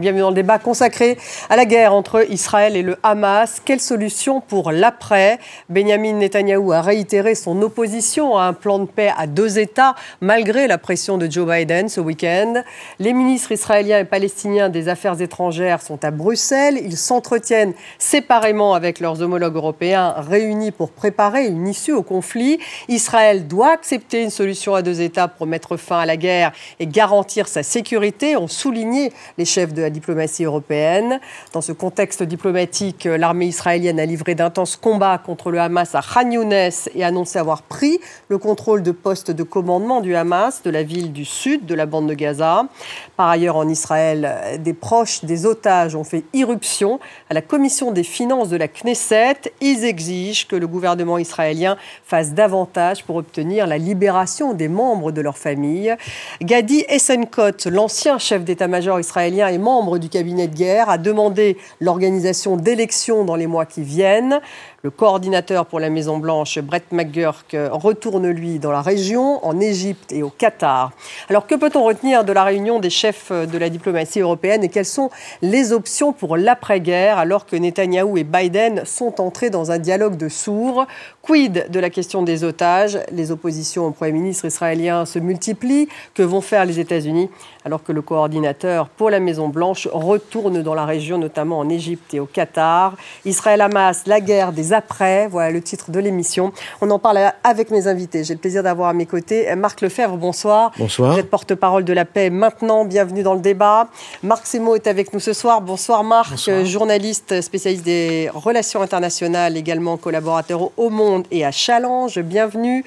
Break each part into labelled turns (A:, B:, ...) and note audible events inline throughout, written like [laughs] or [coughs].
A: Bienvenue dans le débat consacré à la guerre entre Israël et le Hamas. Quelle solution pour l'après? Benjamin Netanyahou a réitéré son opposition à un plan de paix à deux États, malgré la pression de Joe Biden ce week-end. Les ministres israéliens et palestiniens des Affaires étrangères sont à Bruxelles. Ils s'entretiennent séparément avec leurs homologues européens réunis pour préparer une issue au conflit. Israël doit accepter une solution à deux États pour mettre fin à la guerre et garantir sa sécurité, ont souligné les chefs de diplomatie européenne. Dans ce contexte diplomatique, l'armée israélienne a livré d'intenses combats contre le Hamas à Khan Younes et annoncé avoir pris le contrôle de postes de commandement du Hamas de la ville du sud de la bande de Gaza. Par ailleurs, en Israël, des proches des otages ont fait irruption à la commission des finances de la Knesset. Ils exigent que le gouvernement israélien fasse davantage pour obtenir la libération des membres de leur famille. Gadi Essenkot, l'ancien chef d'état-major israélien et membre du cabinet de guerre, a demandé l'organisation d'élections dans les mois qui viennent. Le coordinateur pour la Maison-Blanche, Brett McGurk, retourne lui dans la région, en Égypte et au Qatar. Alors que peut-on retenir de la réunion des chefs de la diplomatie européenne et quelles sont les options pour l'après-guerre alors que Netanyahou et Biden sont entrés dans un dialogue de sourds? Quid de la question des otages? Les oppositions au Premier ministre israélien se multiplient. Que vont faire les États-Unis alors que le coordinateur pour la Maison-Blanche retourne dans la région, notamment en Égypte et au Qatar Israël-Hamas, la guerre des après, voilà le titre de l'émission. On en parle avec mes invités. J'ai le plaisir d'avoir à mes côtés Marc Lefebvre, bonsoir.
B: Bonsoir.
A: Vous êtes porte-parole de la paix maintenant, bienvenue dans le débat. Marc Semo est avec nous ce soir. Bonsoir Marc, journaliste spécialiste des relations internationales, également collaborateur au Monde et à Challenge, bienvenue.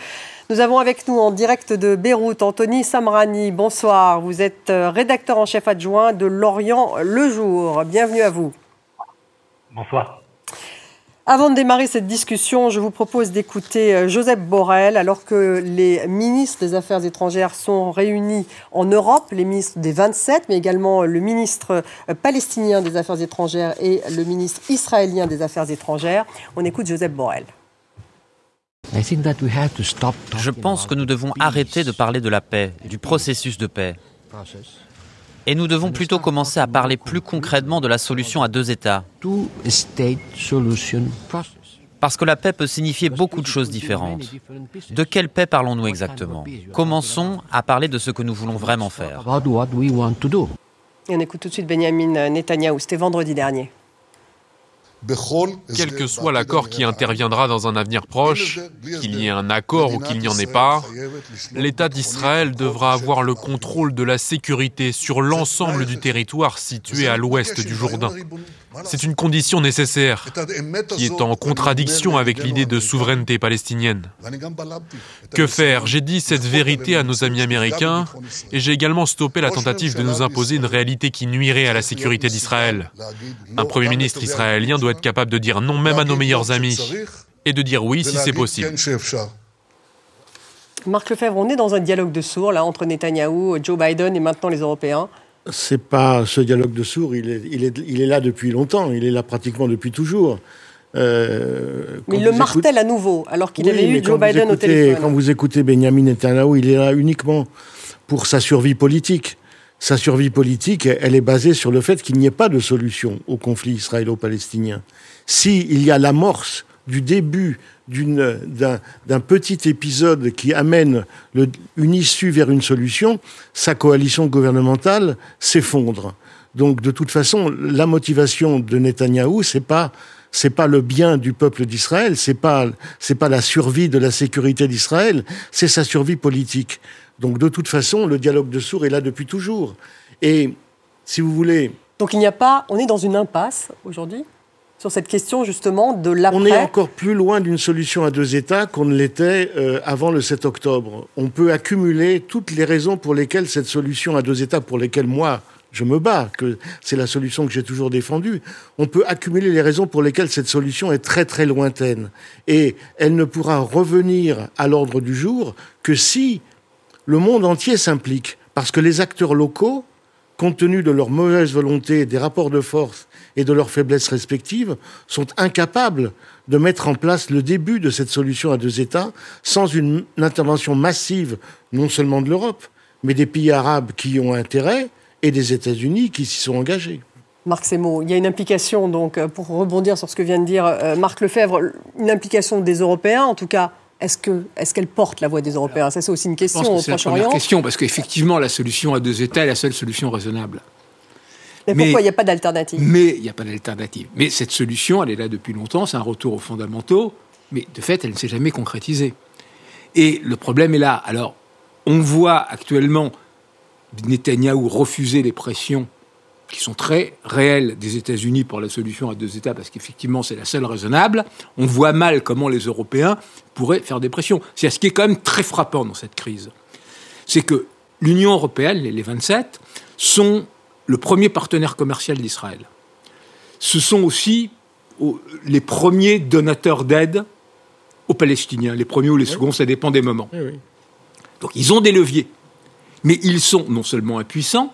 A: Nous avons avec nous en direct de Beyrouth Anthony Samrani. Bonsoir, vous êtes euh, rédacteur en chef adjoint de Lorient Le Jour. Bienvenue à vous.
C: Bonsoir.
A: Avant de démarrer cette discussion, je vous propose d'écouter euh, Joseph Borrell, alors que les ministres des Affaires étrangères sont réunis en Europe, les ministres des 27, mais également le ministre euh, palestinien des Affaires étrangères et le ministre israélien des Affaires étrangères. On écoute Joseph Borrell.
D: Je pense que nous devons arrêter de parler de la paix, du processus de paix. Et nous devons plutôt commencer à parler plus concrètement de la solution à deux États. Parce que la paix peut signifier beaucoup de choses différentes. De quelle paix parlons-nous exactement Commençons à parler de ce que nous voulons vraiment faire.
A: Et on écoute tout de suite Benjamin Netanyahou, c'était vendredi dernier.
E: Quel que soit l'accord qui interviendra dans un avenir proche, qu'il y ait un accord ou qu'il n'y en ait pas, l'État d'Israël devra avoir le contrôle de la sécurité sur l'ensemble du territoire situé à l'ouest du Jourdain. C'est une condition nécessaire qui est en contradiction avec l'idée de souveraineté palestinienne. Que faire J'ai dit cette vérité à nos amis américains et j'ai également stoppé la tentative de nous imposer une réalité qui nuirait à la sécurité d'Israël. Un Premier ministre israélien doit être capable de dire non même à nos meilleurs amis et de dire oui si c'est possible.
A: Marc Lefebvre, on est dans un dialogue de sourds là entre Netanyahou, Joe Biden et maintenant les Européens
B: c'est pas ce dialogue de sourds, il est, il, est, il est là depuis longtemps, il est là pratiquement depuis toujours.
A: Euh, Mais il le martèle à nouveau, alors qu'il avait eu Joe Biden au téléphone.
B: Quand vous écoutez Benjamin Netanyahu, il est là uniquement pour sa survie politique. Sa survie politique, elle est basée sur le fait qu'il n'y ait pas de solution au conflit israélo-palestinien. S'il y a l'amorce du début d'un petit épisode qui amène une issue vers une solution, sa coalition gouvernementale s'effondre. Donc, de toute façon, la motivation de Netanyahou, c'est pas c'est pas le bien du peuple d'Israël, c'est pas c'est pas la survie de la sécurité d'Israël, c'est sa survie politique. Donc, de toute façon, le dialogue de sourds est là depuis toujours. Et si vous voulez.
A: Donc, il n'y a pas. On est dans une impasse aujourd'hui? Sur cette question justement de l'après.
B: On est encore plus loin d'une solution à deux États qu'on ne l'était euh, avant le 7 octobre. On peut accumuler toutes les raisons pour lesquelles cette solution à deux États, pour lesquelles moi je me bats, que c'est la solution que j'ai toujours défendue, on peut accumuler les raisons pour lesquelles cette solution est très très lointaine. Et elle ne pourra revenir à l'ordre du jour que si le monde entier s'implique. Parce que les acteurs locaux, compte tenu de leur mauvaise volonté, des rapports de force et de leurs faiblesses respectives, sont incapables de mettre en place le début de cette solution à deux États sans une intervention massive, non seulement de l'Europe, mais des pays arabes qui y ont intérêt et des États-Unis qui s'y sont engagés.
A: Marc Semo, il y a une implication, donc, euh, pour rebondir sur ce que vient de dire euh, Marc Lefebvre, une implication des Européens, en tout cas. Est-ce qu'elle est qu'elle porte la voix des Européens? Ça, c'est aussi une question au
F: Proche-Orient. C'est question, parce qu'effectivement, la solution à deux États est la seule solution raisonnable.
A: Mais, pourquoi il n'y a pas d'alternative?
F: Mais il n'y a pas d'alternative. Mais cette solution, elle est là depuis longtemps, c'est un retour aux fondamentaux, mais de fait, elle ne s'est jamais concrétisée. Et le problème est là. Alors, on voit actuellement Netanyahou refuser les pressions qui sont très réelles des États-Unis pour la solution à deux États, parce qu'effectivement c'est la seule raisonnable, on voit mal comment les Européens pourraient faire des pressions. C'est ce qui est quand même très frappant dans cette crise. C'est que l'Union européenne, les 27, sont le premier partenaire commercial d'Israël. Ce sont aussi les premiers donateurs d'aide aux Palestiniens, les premiers ou les seconds, ça dépend des moments. Donc ils ont des leviers, mais ils sont non seulement impuissants,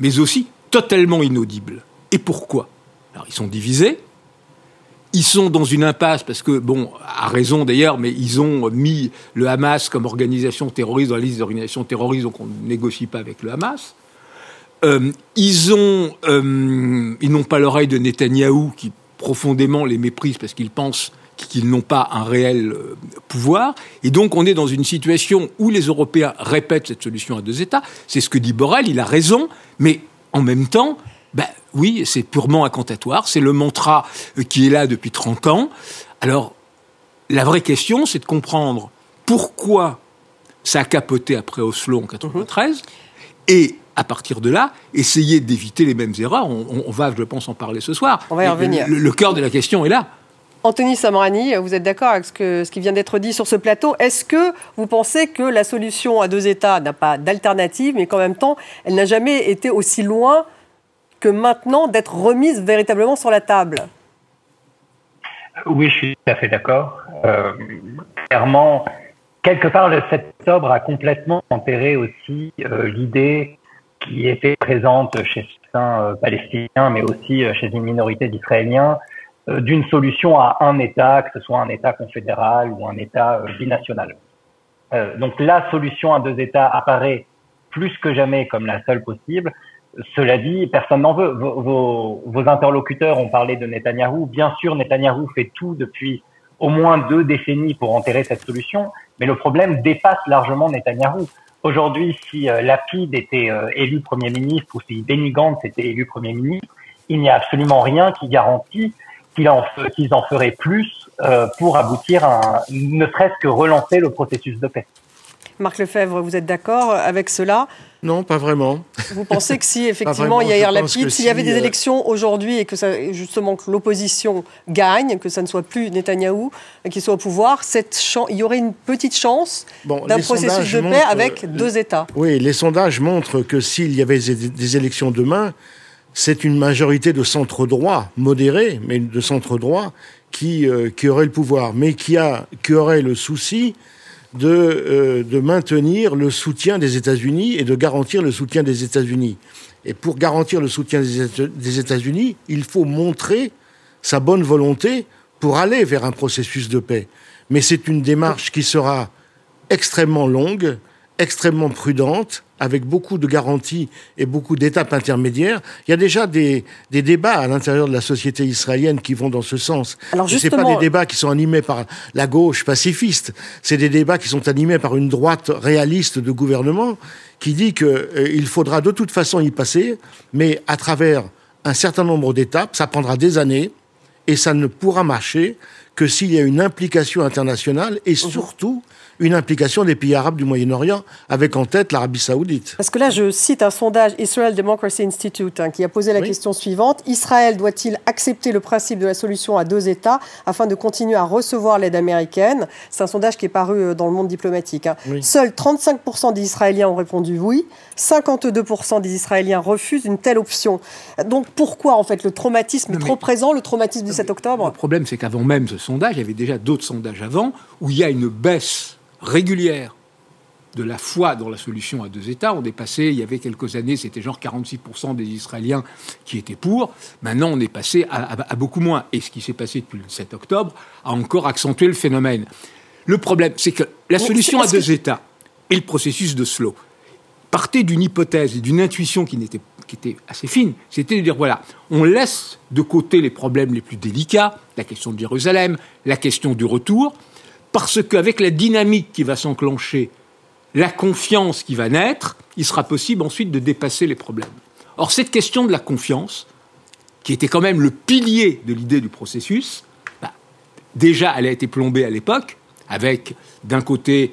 F: mais aussi totalement inaudibles. Et pourquoi? Alors ils sont divisés, ils sont dans une impasse parce que, bon, à raison d'ailleurs, mais ils ont mis le Hamas comme organisation terroriste dans la liste d'organisations terroristes, donc on ne négocie pas avec le Hamas. Euh, ils ont, euh, ils n'ont pas l'oreille de Netanyahou qui profondément les méprise parce qu'ils pensent qu'ils n'ont pas un réel euh, pouvoir. Et donc on est dans une situation où les Européens répètent cette solution à deux États. C'est ce que dit Borrell, il a raison, mais en même temps, ben, oui, c'est purement incantatoire, c'est le mantra qui est là depuis 30 ans. Alors, la vraie question, c'est de comprendre pourquoi ça a capoté après Oslo en 93, et à partir de là, essayer d'éviter les mêmes erreurs. On, va, je pense, en parler ce soir.
A: On va y revenir.
F: le cœur de la question est là.
A: Anthony Samrani, vous êtes d'accord avec ce, qui vient d'être dit sur ce plateau? Est-ce que vous pensez que la solution à deux États n'a pas d'alternative, mais qu'en même temps, elle n'a jamais été aussi loin que maintenant d'être remise véritablement sur la table?
C: Oui, je suis tout à fait d'accord. Euh, clairement, quelque part, le 7 octobre a complètement enterré aussi euh, l'idée qui était présente chez certains euh, Palestiniens, mais aussi chez une minorité d'Israéliens, euh, d'une solution à un État, que ce soit un État confédéral ou un État euh, binational. Euh, donc la solution à deux États apparaît plus que jamais comme la seule possible. Cela dit, personne n'en veut. Vos, vos, interlocuteurs ont parlé de Netanyahou. Bien sûr, Netanyahou fait tout depuis au moins deux décennies pour enterrer cette solution, mais le problème dépasse largement Netanyahou. Aujourd'hui, si Lapide était élu Premier ministre ou si Benny était élu Premier ministre, il n'y a absolument rien qui garantit qu'ils en, feraient plus euh, pour aboutir à ne serait-ce que relancer le processus de paix.
A: Marc Lefebvre, vous êtes d'accord avec cela?
B: Non, pas vraiment.
A: Vous pensez que si [laughs] effectivement il y a Lapid, s'il y avait des euh, élections aujourd'hui et que ça, justement que l'opposition gagne, que ça ne soit plus Netanyahou qui soit au pouvoir, cette il y aurait une petite chance d'un processus de paix avec deux États.
B: Oui, les sondages montrent que s'il y avait des élections demain, c'est une majorité de centre droit, modérée, mais de centre droit, qui, euh, qui aurait le pouvoir, mais qui, a, qui aurait le souci de, euh, de maintenir le soutien des États-Unis et de garantir le soutien des États-Unis. Et pour garantir le soutien des États-Unis, il faut montrer sa bonne volonté pour aller vers un processus de paix. Mais c'est une démarche qui sera extrêmement longue, extrêmement prudente, avec beaucoup de garanties et beaucoup d'étapes intermédiaires. Il y a déjà des, des débats à l'intérieur de la société israélienne qui vont dans ce sens. Alors Ce pas des débats qui sont animés par la gauche pacifiste, c'est des débats qui sont animés par une droite réaliste de gouvernement qui dit qu'il euh, faudra de toute façon y passer, mais à travers un certain nombre d'étapes, ça prendra des années, et ça ne pourra marcher que s'il y a une implication internationale et mhm. surtout une implication des pays arabes du Moyen-Orient, avec en tête l'Arabie saoudite.
A: Parce que là, je cite un sondage Israel Democracy Institute hein, qui a posé la question suivante. Israël doit-il accepter le principe de la solution à deux États afin de continuer à recevoir l'aide américaine? C'est un sondage qui est paru euh, dans le monde diplomatique. Hein. Seuls 35% des Israéliens ont répondu oui, 52% des Israéliens refusent une telle option. Donc pourquoi en fait le traumatisme est trop présent, le traumatisme du 7 octobre?
F: Le problème c'est qu'avant même ce sondage, il y avait déjà d'autres sondages avant où il y a une baisse régulière de la foi dans la solution à deux États. On est passé, il y avait quelques années, c'était genre 46% des Israéliens qui étaient pour. Maintenant, on est passé à, beaucoup moins. Et ce qui s'est passé depuis le 7 octobre a encore accentué le phénomène. Le problème, c'est que la solution à deux États et le processus de Slow partaient d'une hypothèse et d'une intuition qui n'était qui était assez fine, c'était de dire voilà, on laisse de côté les problèmes les plus délicats, la question de Jérusalem, la question du retour, parce qu'avec la dynamique qui va s'enclencher, la confiance qui va naître, il sera possible ensuite de dépasser les problèmes. Or, cette question de la confiance, qui était quand même le pilier de l'idée du processus, bah, déjà, elle a été plombée à l'époque, avec d'un côté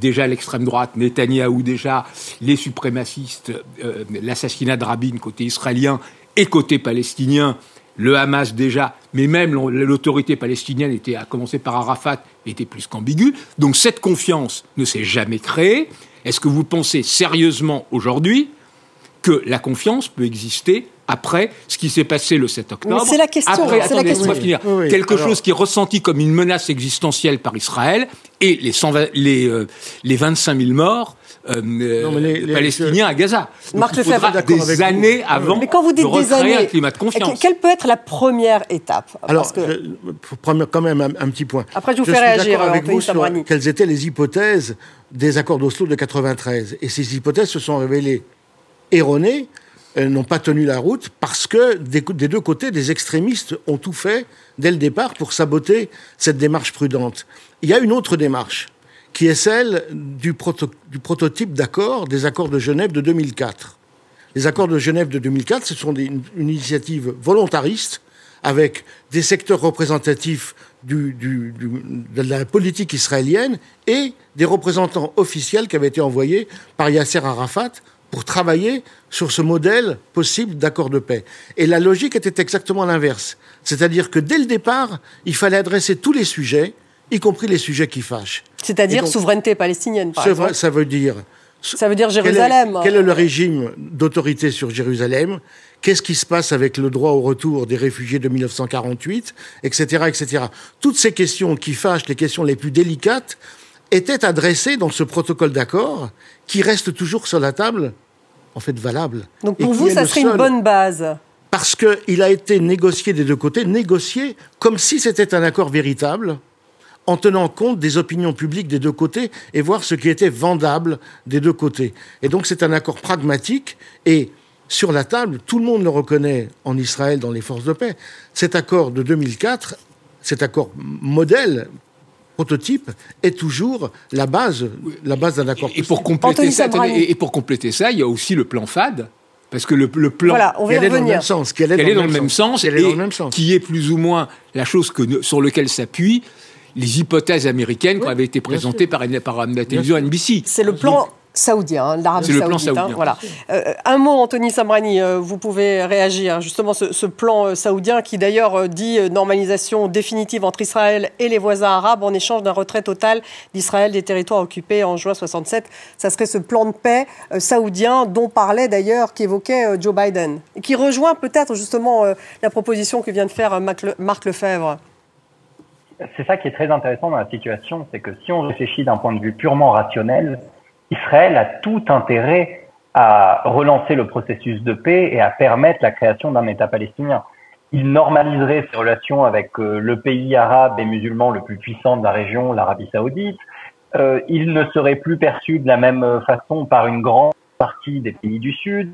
F: déjà l'extrême droite, Netanyahou déjà, les suprémacistes, euh, l'assassinat de Rabin côté israélien et côté palestinien, le Hamas déjà, mais même l'autorité palestinienne était, à commencer par Arafat, était plus qu'ambiguë. Donc cette confiance ne s'est jamais créée. Est-ce que vous pensez sérieusement aujourd'hui que la confiance peut exister après ce qui s'est passé le 7 octobre?
A: C'est la question.
F: Après,
A: la question.
F: Finir. Quelque chose qui est ressenti comme une menace existentielle par Israël et les, 120, les, euh, les 25 000 morts euh, euh palestiniens à Gaza.
A: Marc
F: il faudra des années avant
A: Mais quand vous dites
F: de
A: des années,
F: un climat de confiance.
A: Quelle peut être la première étape?
B: Alors, que... je, quand même un, petit point.
A: Après, je vous fais réagir,
B: avec vous sur quelles étaient les hypothèses des accords d'Oslo de 93. Et ces hypothèses se sont révélées erronées n'ont pas tenu la route parce que des, deux côtés, des extrémistes ont tout fait dès le départ pour saboter cette démarche prudente. Il y a une autre démarche qui est celle du, prototype d'accord des accords de Genève de 2004. Les accords de Genève de 2004, ce sont une initiative volontariste avec des secteurs représentatifs de la politique israélienne et des représentants officiels qui avaient été envoyés par Yasser Arafat pour travailler sur ce modèle possible d'accord de paix. Et la logique était exactement l'inverse. C'est-à-dire que dès le départ, il fallait adresser tous les sujets, y compris les sujets qui fâchent.
A: C'est-à-dire souveraineté palestinienne, par exemple.
B: Ça veut dire...
A: Ça veut dire Jérusalem.
B: Quel est, le régime d'autorité sur Jérusalem? Qu'est-ce qui se passe avec le droit au retour des réfugiés de 1948, etc., etc. Toutes ces questions qui fâchent, les questions les plus délicates, étaient adressées dans ce protocole d'accord qui reste toujours sur la table, en fait valable.
A: Donc pour vous, ça serait une bonne base
B: Parce qu'il a été négocié des deux côtés, négocié comme si c'était un accord véritable, en tenant compte des opinions publiques des deux côtés et voir ce qui était vendable des deux côtés. Et donc c'est un accord pragmatique et sur la table, tout le monde le reconnaît en Israël dans les forces de paix. Cet accord de 2004, cet accord modèle prototype est toujours la base, la base d'un accord.
F: Et, pour compléter ça, et, pour compléter ça, il y a aussi le plan FAD. Parce que le, plan
A: voilà, on
B: va dans le même sens,
F: qui allait dans, le même sens, qui est plus ou moins la chose que, sur laquelle s'appuient les hypothèses américaines qui avaient été présentées par, par, la télévision NBC.
A: C'est le plan saoudien, hein, l'Arabie saoudite. Hein, voilà. Euh, un mot, Anthony Samrani, euh, vous pouvez réagir. Justement, ce, plan euh, saoudien qui d'ailleurs dit normalisation définitive entre Israël et les voisins arabes en échange d'un retrait total d'Israël des territoires occupés en juin 67. Ça serait ce plan de paix saoudien dont parlait d'ailleurs, qui évoquait Joe Biden, et qui rejoint peut-être justement la proposition que vient de faire Marc Lefebvre.
C: C'est ça qui est très intéressant dans la situation, c'est que si on réfléchit d'un point de vue purement rationnel, Israël a tout intérêt à relancer le processus de paix et à permettre la création d'un État palestinien. Il normaliserait ses relations avec euh, le pays arabe et musulman le plus puissant de la région, l'Arabie saoudite. Euh, il ne serait plus perçu de la même façon par une grande partie des pays du Sud.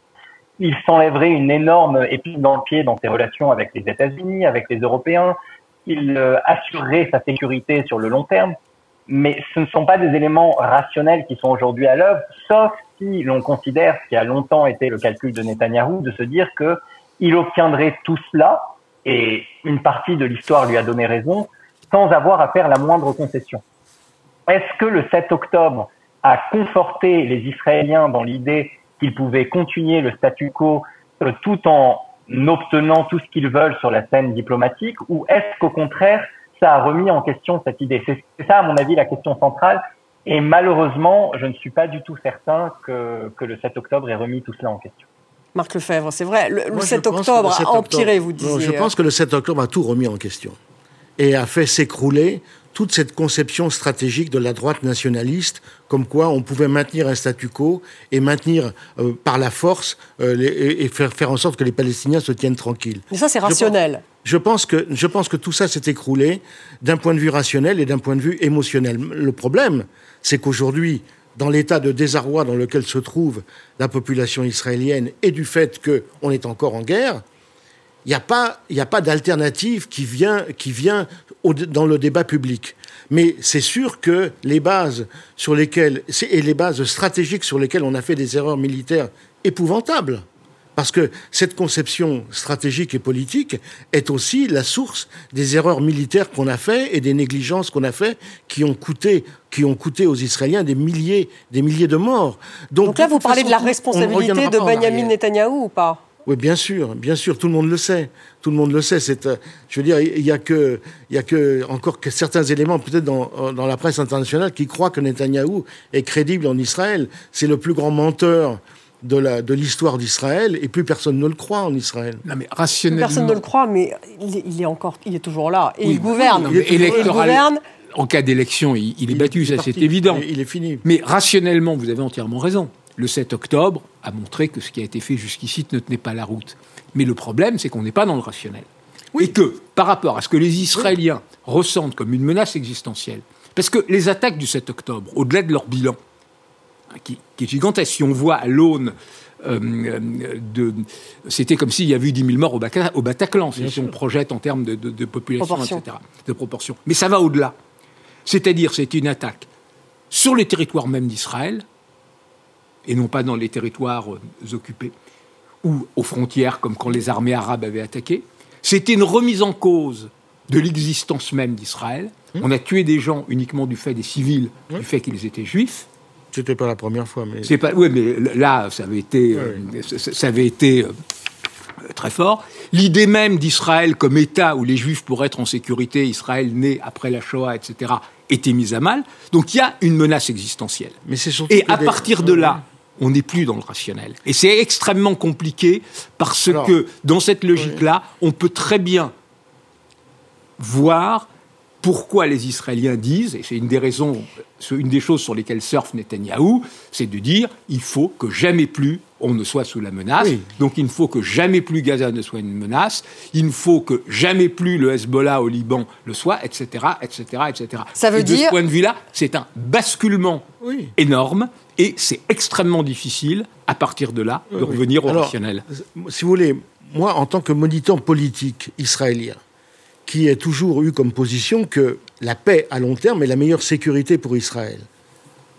C: Il s'enlèverait une énorme épine dans le pied dans ses relations avec les États-Unis, avec les Européens. Il euh, assurerait sa sécurité sur le long terme mais ce ne sont pas des éléments rationnels qui sont aujourd'hui à l'œuvre, sauf si l'on considère, ce qui a longtemps été le calcul de Netanyahou, de se dire qu'il obtiendrait tout cela, et une partie de l'histoire lui a donné raison, sans avoir à faire la moindre concession. Est-ce que le 7 octobre a conforté les Israéliens dans l'idée qu'ils pouvaient continuer le statu quo euh, tout en obtenant tout ce qu'ils veulent sur la scène diplomatique, ou est-ce qu'au contraire, ça a remis en question cette idée? C'est ça, à mon avis, la question centrale. Et malheureusement, je ne suis pas du tout certain que, que le 7 octobre ait remis tout cela en question.
A: Marc Lefebvre, c'est vrai, le, 7 octobre a empiré, vous disiez.
B: je pense que le 7 octobre a tout remis en question et a fait s'écrouler toute cette conception stratégique de la droite nationaliste, comme quoi on pouvait maintenir un statu quo et maintenir euh, par la force euh, et, faire, faire en sorte que les Palestiniens se tiennent tranquilles.
A: Mais ça, c'est rationnel.
B: Je pense, que, je pense que tout ça s'est écroulé d'un point de vue rationnel et d'un point de vue émotionnel. Le problème, c'est qu'aujourd'hui, dans l'état de désarroi dans lequel se trouve la population israélienne et du fait qu'on est encore en guerre, il n'y a pas, pas d'alternative qui vient, qui vient dans le débat public. Mais c'est sûr que les bases sur lesquelles, et les bases stratégiques sur lesquelles on a fait des erreurs militaires épouvantables, parce que cette conception stratégique et politique est aussi la source des erreurs militaires qu'on a fait et des négligences qu'on a fait qui ont coûté, qui ont coûté aux Israéliens des milliers, des milliers de morts.
A: Donc, là, vous parlez de la responsabilité de Benjamin Netanyahou ou pas?
B: Oui, bien sûr, bien sûr, tout le monde le sait. Tout le monde le sait. C'est, euh, je veux dire, il y a que, il y a que encore que certains éléments, peut-être dans, euh, dans la presse internationale, qui croient que Netanyahou est crédible en Israël. C'est le plus grand menteur de, la, de l'histoire d'Israël, et plus personne ne le croit en Israël.
F: Non, mais rationnellement...
A: Personne ne le croit, mais il est, encore, il est toujours là, et il gouverne.
F: il, gouverne. En cas d'élection, il, est battu, ça c'est évident.
B: Il est fini.
F: Mais rationnellement, vous avez entièrement raison. Le 7 octobre a montré que ce qui a été fait jusqu'ici ne tenait pas la route. Mais le problème, c'est qu'on n'est pas dans le rationnel. Oui. Et que, par rapport à ce que les Israéliens ressentent comme une menace existentielle, parce que les attaques du 7 octobre, au-delà de leur bilan, Hein, qui, est gigantesque. Si on voit à l'aune euh, de. C'était comme s'il y avait eu 10 000 morts au, Bataclan, si on projette en termes de, population, etc. De proportion. Mais ça va au-delà. C'est-à-dire, c'est une attaque sur les territoires même d'Israël, et non pas dans les territoires euh, occupés, ou aux frontières, comme quand les armées arabes avaient attaqué. C'était une remise en cause de l'existence même d'Israël. Mmh. On a tué des gens uniquement du fait des civils, du mmh. fait qu'ils étaient juifs.
B: C'était pas la première fois, mais.
F: C'est pas. Oui, mais là, ça avait été, euh, ça, avait été euh, très fort. L'idée même d'Israël comme État où les Juifs pourraient être en sécurité, Israël né après la Shoah, etc., était mise à mal. Donc il y a une menace existentielle.
B: Mais c'est
F: Et à partir de là, on n'est plus dans le rationnel. Et c'est extrêmement compliqué parce que dans cette logique-là, on peut très bien voir pourquoi les Israéliens disent, et c'est une des raisons, une des choses sur lesquelles surfe Netanyahou, c'est de dire il faut que jamais plus on ne soit sous la menace. Donc il ne faut que jamais plus Gaza ne soit une menace. Il ne faut que jamais plus le Hezbollah au Liban le soit, etc., etc., etc.
A: Ça veut
F: et
A: dire...
F: De ce point de vue-là, c'est un basculement énorme et c'est extrêmement difficile, à partir de là, de revenir au rationnel.
B: Si vous voulez, moi, en tant que moniteur politique israélien, qui a toujours eu comme position que la paix à long terme est la meilleure sécurité pour Israël.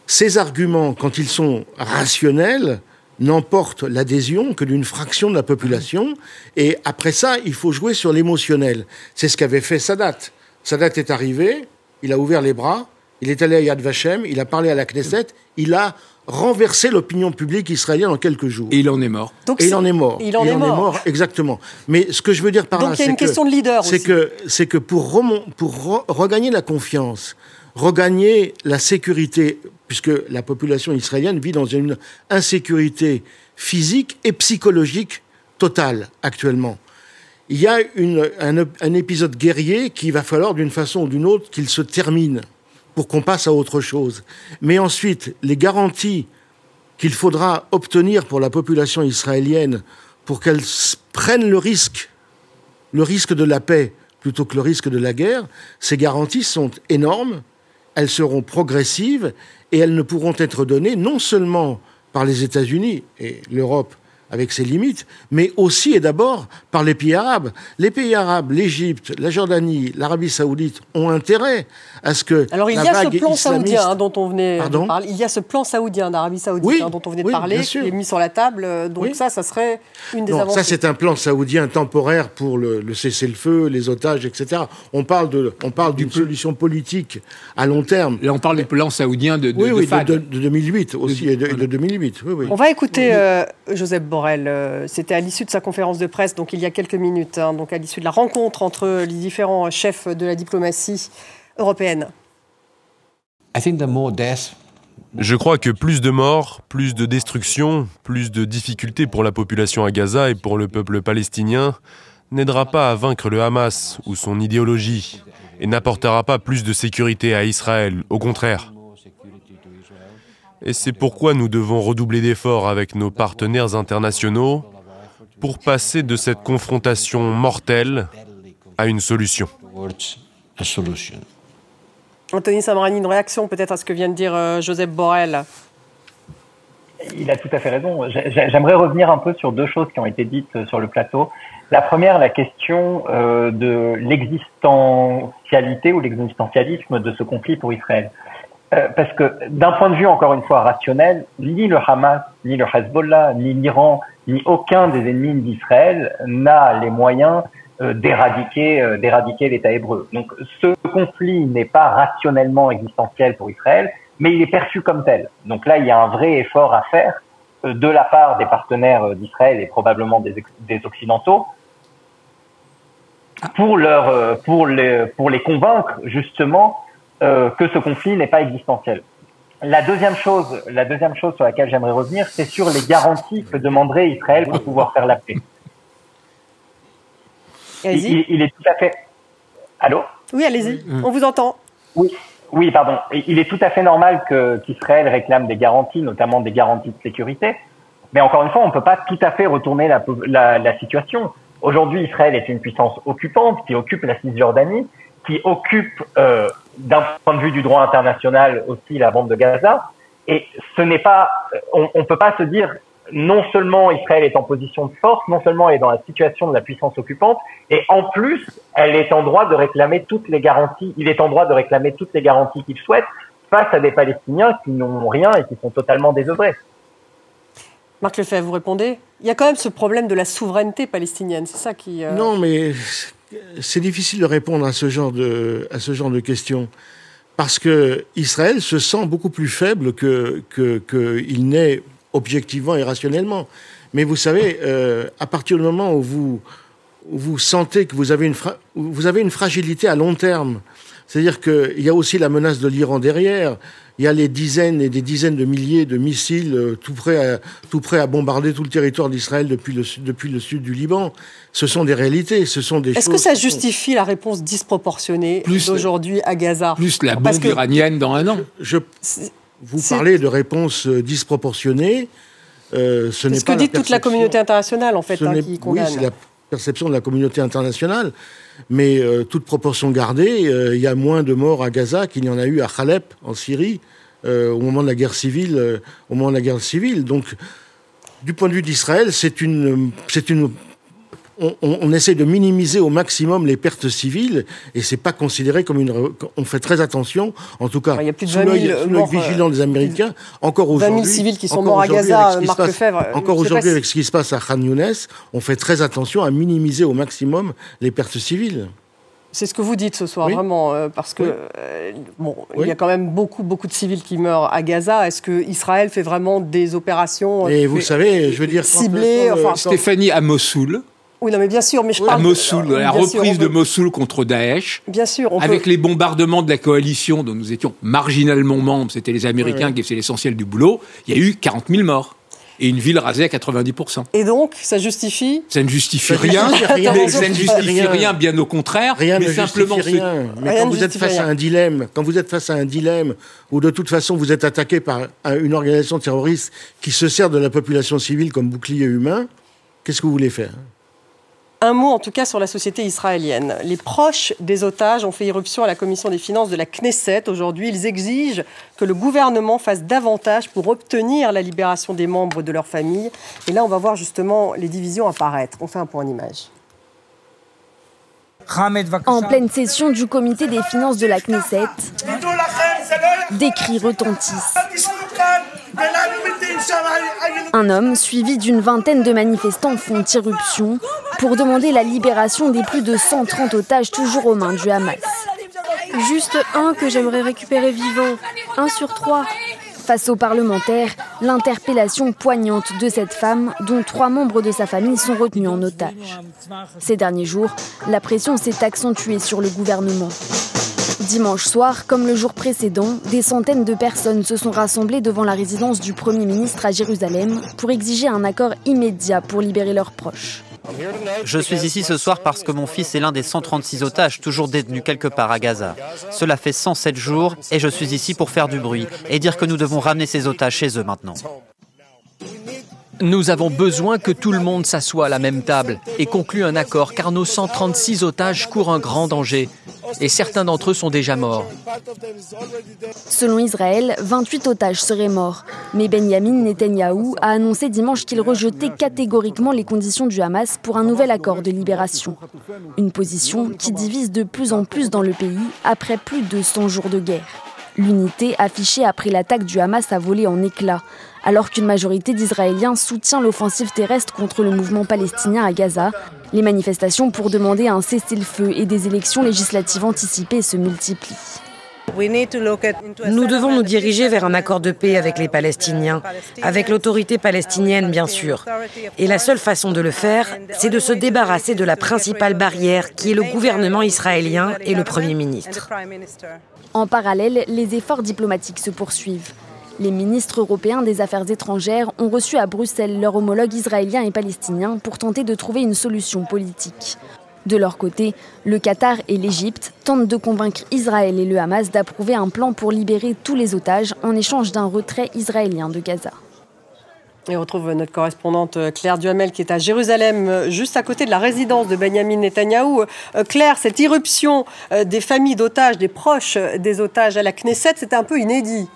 B: Ces arguments, quand ils sont rationnels, n'emportent l'adhésion que d'une fraction de la population. Et après ça, il faut jouer sur l'émotionnel. C'est ce qu'avait fait Sadat. Sadat est arrivé, il a ouvert les bras, il est allé à Yad Vashem, il a parlé à la Knesset, il a renverser l'opinion publique israélienne en quelques jours.
F: Et il en est mort.
B: et il en est mort.
A: Il en, est, mort.
B: exactement. Mais ce que je veux dire par
A: là, c'est que,
B: c'est que c'est que pour, pour regagner la confiance, regagner la sécurité, puisque la population israélienne vit dans une insécurité physique et psychologique totale actuellement. Il y a une, un, un épisode guerrier qui va falloir d'une façon ou d'une autre qu'il se termine pour qu'on passe à autre chose. Mais ensuite, les garanties qu'il faudra obtenir pour la population israélienne pour qu'elle prenne le risque, le risque de la paix plutôt que le risque de la guerre, ces garanties sont énormes, elles seront progressives et elles ne pourront être données non seulement par les États-Unis et l'Europe avec ses limites, mais aussi et d'abord par les pays arabes. Les pays arabes, l'Égypte, la Jordanie, l'Arabie saoudite ont intérêt à ce que
A: Alors il y a ce plan saoudien hein, dont on venait de parler. Il y a ce plan saoudien d'Arabie saoudite hein, dont on venait de parler, qui est mis sur la table. Donc ça, ça serait une des non,
B: Ça, c'est un plan saoudien temporaire pour le, cessez-le-feu, les otages, etc. On parle de, on parle d'une solution politique à long terme.
F: Là, on parle des plans saoudiens de, de,
B: oui, oui, de, 2008 aussi et de, 2008.
A: On va écouter euh, Joseph Borrell. Euh, c'était à l'issue de sa conférence de presse, donc il y a quelques minutes, hein, donc à l'issue de la rencontre entre les différents chefs de la diplomatie européenne.
E: Je crois que plus de morts, plus de destruction, plus de difficultés pour la population à Gaza et pour le peuple palestinien n'aidera pas à vaincre le Hamas ou son idéologie et n'apportera pas plus de sécurité à Israël, au contraire. Et c'est pourquoi nous devons redoubler d'efforts avec nos partenaires internationaux pour passer de cette confrontation mortelle à une solution.
A: Anthony Samrani, une réaction peut-être à ce que vient de dire euh, Joseph Borrell?
C: Il a tout à fait raison. J'aimerais revenir un peu sur deux choses qui ont été dites euh, sur le plateau. La première, la question euh, de l'existentialité ou l'existentialisme de ce conflit pour Israël. Euh, parce que d'un point de vue, encore une fois, rationnel, ni le Hamas, ni le Hezbollah, ni l'Iran, ni aucun des ennemis d'Israël n'a les moyens d'éradiquer d'éradiquer l'État hébreu. Donc ce conflit n'est pas rationnellement existentiel pour Israël, mais il est perçu comme tel. Donc là, il y a un vrai effort à faire euh, de la part des partenaires euh, d'Israël et probablement des, Occidentaux pour leur euh, pour les pour les convaincre justement que ce conflit n'est pas existentiel. La deuxième chose, la deuxième chose sur laquelle j'aimerais revenir, c'est sur les garanties que demanderait Israël pour pouvoir faire la paix. Il, il, est tout à fait. Allô?
A: Oui, allez-y. On vous entend.
C: Oui. Oui, pardon. Il est tout à fait normal qu'Israël réclame des garanties, notamment des garanties de sécurité. Mais encore une fois, on ne peut pas tout à fait retourner la, la, la situation. Aujourd'hui, Israël est une puissance occupante qui occupe la Cisjordanie, qui occupe, euh, d'un point de vue du droit international, aussi la bande de Gaza. Et ce n'est pas, on ne peut pas se dire non seulement Israël est en position de force, non seulement elle est dans la situation de la puissance occupante, et en plus, elle est en droit de réclamer toutes les garanties, il est en droit de réclamer toutes les garanties qu'il souhaite face à des Palestiniens qui n'ont rien et qui sont totalement désœuvrés.
A: Marc Lefebvre, vous répondez Il y a quand même ce problème de la souveraineté palestinienne, c'est ça qui...
B: Euh, non, mais c'est difficile de répondre à ce genre de, à ce genre de questions. Parce que Israël se sent beaucoup plus faible que n'est objectivement et rationnellement. Mais vous savez, euh, à partir du moment où vous, vous sentez que vous avez, une vous avez une fragilité à long terme, c'est-à-dire qu'il y a aussi la menace de l'Iran derrière, il y a les dizaines et des dizaines de milliers de missiles euh, tout prêts à, tout prêt à bombarder tout le territoire d'Israël depuis le, depuis le sud du Liban. Ce sont des réalités, ce sont des
A: Est-ce que ça justifie la réponse disproportionnée d'aujourd'hui à Gaza
F: Plus la bombe iranienne dans un an
B: je, vous parlez de réponses euh, disproportionnées.
A: Euh, ce n'est ce que dit toute la communauté internationale, en fait, hein, qui condamne.
B: Oui, c'est la perception de la communauté internationale. Mais euh, toute proportion gardée, il y a moins de morts à Gaza qu'il y en a eu à Khalep, en Syrie, au moment de la guerre civile. au moment de la guerre civile. Donc, du point de vue d'Israël, c'est c'est une on, essaie de minimiser au maximum les pertes civiles et c'est pas considéré comme une. On fait très attention, en tout cas,
A: il y a plus de sous l'œil
B: vigilant des Américains. Encore aujourd'hui, 20
A: 000 civils qui sont morts à Gaza, Marc Lefebvre.
B: Encore aujourd'hui, avec ce qui se passe à Khan Younes, on fait très attention à minimiser au maximum les pertes civiles.
A: C'est ce que vous dites ce soir, vraiment, euh, parce que euh, bon, il y a quand même beaucoup, beaucoup de civils qui meurent à Gaza. Est-ce que Israël fait vraiment des opérations
B: Et vous savez, je veux dire,
A: ciblées,
F: enfin, Stéphanie à Mossoul.
A: Oui, non, mais bien sûr, mais je parle...
F: À Mossoul, la reprise de Mossoul contre Daesh.
A: Bien sûr.
F: avec les bombardements de la coalition dont nous étions marginalement membres, c'était les Américains qui faisaient l'essentiel du boulot, il y a eu 40 000 morts et une ville rasée à 90%.
A: Et donc, ça justifie
F: Ça ne justifie rien, mais ça ne justifie rien, bien au contraire.
B: Rien mais ne simplement justifie rien. Mais quand vous êtes face à un dilemme, quand vous êtes face à un dilemme où de toute façon vous êtes attaqué par une organisation terroriste qui se sert de la population civile comme bouclier humain, qu'est-ce que vous voulez faire?
A: Un mot en tout cas sur la société israélienne. Les proches des otages ont fait irruption à la commission des finances de la Knesset. Aujourd'hui, ils exigent que le gouvernement fasse davantage pour obtenir la libération des membres de leur famille. Et là, on va voir justement les divisions apparaître. On fait un point en image.
G: En pleine session du comité des finances de la Knesset, des cris retentissent. Un homme, suivi d'une vingtaine de manifestants, font irruption pour demander la libération des plus de 130 otages toujours aux mains du Hamas.
H: Juste un que j'aimerais récupérer vivant. Un sur trois.
G: Face aux parlementaires, l'interpellation poignante de cette femme, dont trois membres de sa famille sont retenus en otage. Ces derniers jours, la pression s'est accentuée sur le gouvernement. Dimanche soir, comme le jour précédent, des centaines de personnes se sont rassemblées devant la résidence du Premier ministre à Jérusalem pour exiger un accord immédiat pour libérer leurs proches.
D: Je suis ici ce soir parce que mon fils est l'un des 136 otages toujours détenus quelque part à Gaza. Cela fait 107 jours et je suis ici pour faire du bruit et dire que nous devons ramener ces otages chez eux maintenant.
I: Nous avons besoin que tout le monde s'assoie à la même table et conclue un accord car nos 136 otages courent un grand danger. et certains d'entre eux sont déjà morts.
G: Selon Israël, 28 otages seraient morts. Mais Benjamin Netanyahou a annoncé dimanche qu'il rejetait catégoriquement les conditions du Hamas pour un nouvel accord de libération. Une position qui divise de plus en plus dans le pays après plus de 100 jours de guerre. L'unité affichée après l'attaque du Hamas a volé en éclats, alors qu'une majorité d'Israéliens soutient l'offensive terrestre contre le mouvement palestinien à Gaza. Les manifestations pour demander un cessez-le-feu et des élections législatives anticipées se multiplient.
J: Nous devons nous diriger vers un accord de paix avec les Palestiniens, avec l'autorité palestinienne bien sûr. Et la seule façon de le faire, c'est de se débarrasser de la principale barrière qui est le gouvernement israélien et le Premier ministre.
G: En parallèle, les efforts diplomatiques se poursuivent. Les ministres européens des Affaires étrangères ont reçu à Bruxelles leurs homologues israéliens et palestiniens pour tenter de trouver une solution politique. De leur côté, le Qatar et l'Égypte tentent de convaincre Israël et le Hamas d'approuver un plan pour libérer tous les otages en échange d'un retrait israélien de Gaza.
A: Et on retrouve notre correspondante Claire Duhamel qui est à Jérusalem, juste à côté de la résidence de Benjamin Netanyahou. Euh, Claire, cette irruption euh, des familles d'otages, des proches des otages à la Knesset, c'était un peu inédit.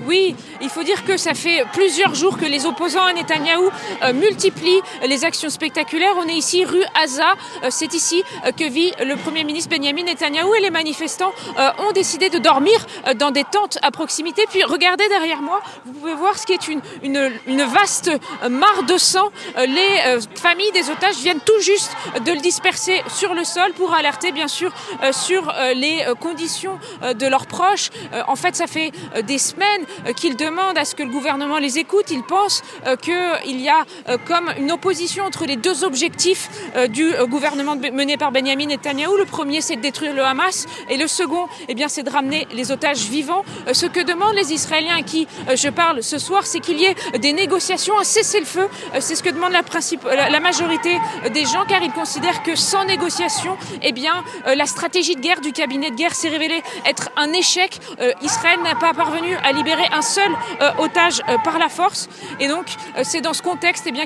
K: Oui, il faut dire que ça fait plusieurs jours que les opposants à Netanyahou euh, multiplient les actions spectaculaires. On est ici rue Aza. Euh, c'est ici euh, que vit le Premier ministre Benjamin Netanyahou et les manifestants ont décidé de dormir dans des tentes à proximité. Puis regardez derrière moi, vous pouvez voir ce qui est une, une, une vaste mare de sang. Les familles des otages viennent tout juste de le disperser sur le sol pour alerter bien sûr sur les conditions de leurs proches. En fait, ça fait des semaines euh, qu'ils demandent à ce que le gouvernement les écoute. Ils pensent euh, qu'il y a euh, comme une opposition entre les deux objectifs du gouvernement mené par Benjamin Netanyahu. Le premier, c'est de détruire le Hamas et le second, eh bien, c'est de ramener les otages vivants. Ce que demandent les Israéliens à qui je parle ce soir, c'est qu'il y ait des négociations, un cessez-le-feu. C'est ce que demande la, la, majorité des gens, car ils considèrent que sans négociation, eh bien, la stratégie de guerre du cabinet de guerre s'est révélée être un échec. Israël n'a pas parvenu à libérer un seul euh, otage euh, par la force. Et donc, euh, c'est dans ce contexte eh bien,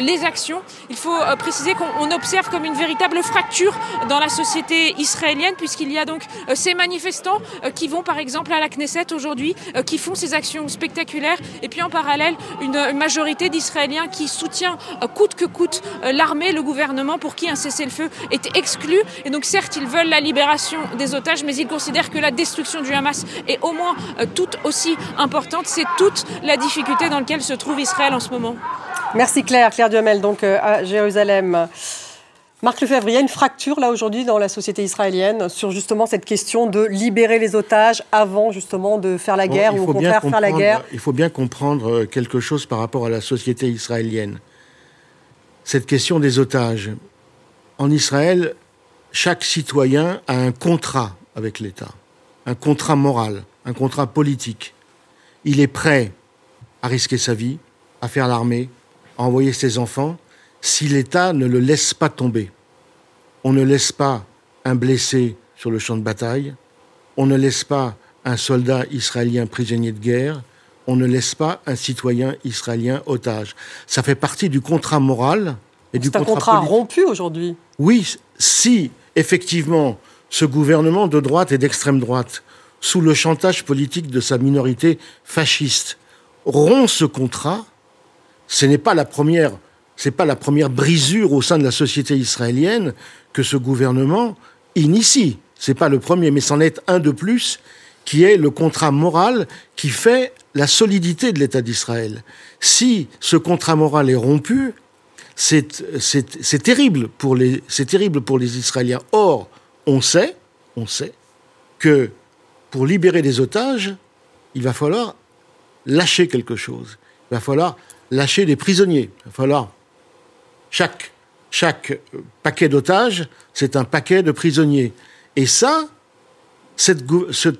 K: les actions. Il faut préciser qu'on observe comme une véritable fracture dans la société israélienne, puisqu'il y a donc ces manifestants qui vont, par exemple, à la Knesset aujourd'hui, qui font ces actions spectaculaires, et puis en parallèle, une majorité d'Israéliens qui soutient coûte que coûte l'armée, le gouvernement, pour qui un cessez-le-feu est exclu. Et donc, certes, ils veulent la libération des otages, mais ils considèrent que la destruction du Hamas est au moins toute aussi importante. C'est toute la difficulté dans laquelle se trouve Israël en ce moment.
A: Merci Claire, Claire Duhamel, donc euh, à Jérusalem. Marc Lefebvre, il y a une fracture là aujourd'hui dans la société israélienne sur justement cette question de libérer les otages avant justement de faire la guerre ou au contraire faire la guerre.
B: Il faut bien comprendre euh, quelque chose par rapport à la société israélienne. Cette question des otages. En Israël, chaque citoyen a un contrat avec l'État, un contrat moral un contrat politique. Il est prêt à risquer sa vie, à faire l'armée, à envoyer ses enfants, si l'État ne le laisse pas tomber. On ne laisse pas un blessé sur le champ de bataille, on ne laisse pas un soldat israélien prisonnier de guerre, on ne laisse pas un citoyen israélien otage. Ça fait partie du contrat moral et du contrat.
A: C'est un contrat rompu aujourd'hui.
B: Oui, si effectivement ce gouvernement de droite et d'extrême droite sous le chantage politique de sa minorité fasciste, rompt ce contrat, ce n'est pas la première, brisure au sein de la société israélienne que ce gouvernement initie. C'est pas le premier, mais c'en est un de plus qui est le contrat moral qui fait la solidité de l'État d'Israël. Si ce contrat moral est rompu, c'est terrible pour les c'est terrible pour les Israéliens. Or, on sait, on sait que pour libérer des otages, il va falloir lâcher quelque chose. Il va falloir lâcher des prisonniers. Il va falloir chaque chaque paquet d'otages, c'est un paquet de prisonniers. Et ça, cette,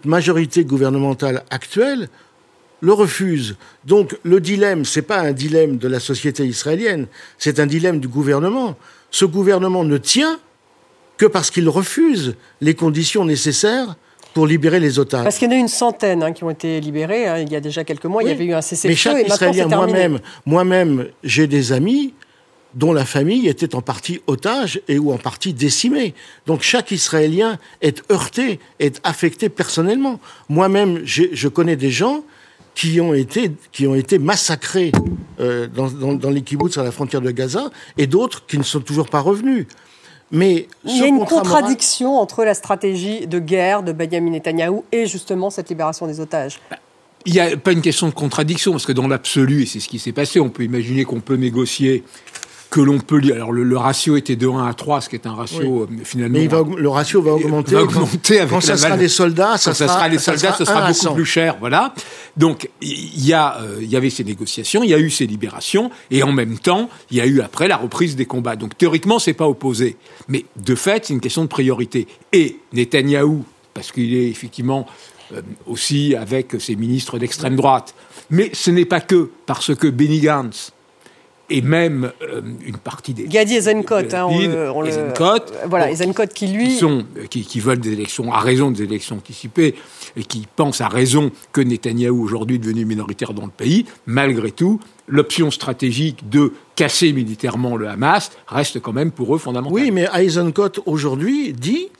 B: majorité gouvernementale actuelle le refuse. Donc le dilemme, c'est pas un dilemme de la société israélienne, c'est un dilemme du gouvernement. Ce gouvernement ne tient que parce qu'il refuse les conditions nécessaires pour libérer les otages.
A: Parce qu'il y en a une centaine hein, qui ont été libérés. Hein. il y a déjà quelques mois, il y avait eu un cessez-le-feu.
B: Mais chaque Israélien, moi-même, moi-même, j'ai des amis dont la famille était en partie otage et ou en partie décimée. Donc chaque Israélien est heurté, est affecté personnellement. Moi-même, je connais des gens qui ont été, qui ont été massacrés euh, dans, dans, dans les kibbutz à la frontière de Gaza, et d'autres qui ne sont toujours pas revenus.
A: Mais il y a une contradiction entre la stratégie de guerre de Benjamin Netanyahou et justement cette libération des otages.
F: Il n'y a pas une question de contradiction, parce que dans l'absolu, et c'est ce qui s'est passé, on peut imaginer qu'on peut négocier que l'on peut lire. Alors le, ratio était de 1 à 3, ce qui est un ratio euh, finalement.
B: Mais le ratio va augmenter.
F: Va augmenter
B: quand, avec quand ça sera des soldats,
F: ça, sera, sera, les soldats, ça sera, beaucoup plus cher. Voilà. Donc il y a, euh, y avait ces négociations, il y a eu ces libérations, et en même temps, il y a eu après la reprise des combats. Donc théoriquement, c'est pas opposé, mais de fait, c'est une question de priorité. Et Netanyahou, parce qu'il est effectivement euh, aussi avec ses ministres d'extrême droite, mais ce n'est pas que parce que Benny Gantz et même euh, une partie des...
A: Gadi Ezenkot, hein, on
F: le, on
A: voilà, Ezenkot qui lui...
F: Qui, sont, euh, qui, qui, veulent des élections, à raison des élections anticipées, et qui pensent à raison que Netanyahou, aujourd'hui devenu minoritaire dans le pays, malgré tout, l'option stratégique de casser militairement le Hamas reste quand même pour eux fondamentale.
B: Oui, mais Eisenkot, aujourd'hui, dit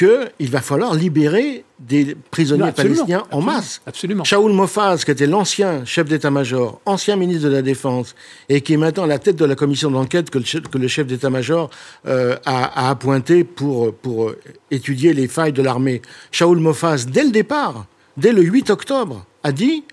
B: qu'il va falloir libérer des prisonniers palestiniens en masse.
F: Absolument.
B: Shaoul Mofaz, qui était l'ancien chef d'état-major, ancien ministre de la Défense, et qui est maintenant à la tête de la commission d'enquête que, le chef d'état-major euh, a, appointé pour, pour étudier les failles de l'armée. Shaoul Mofaz, dès le départ, dès le 8 octobre, a dit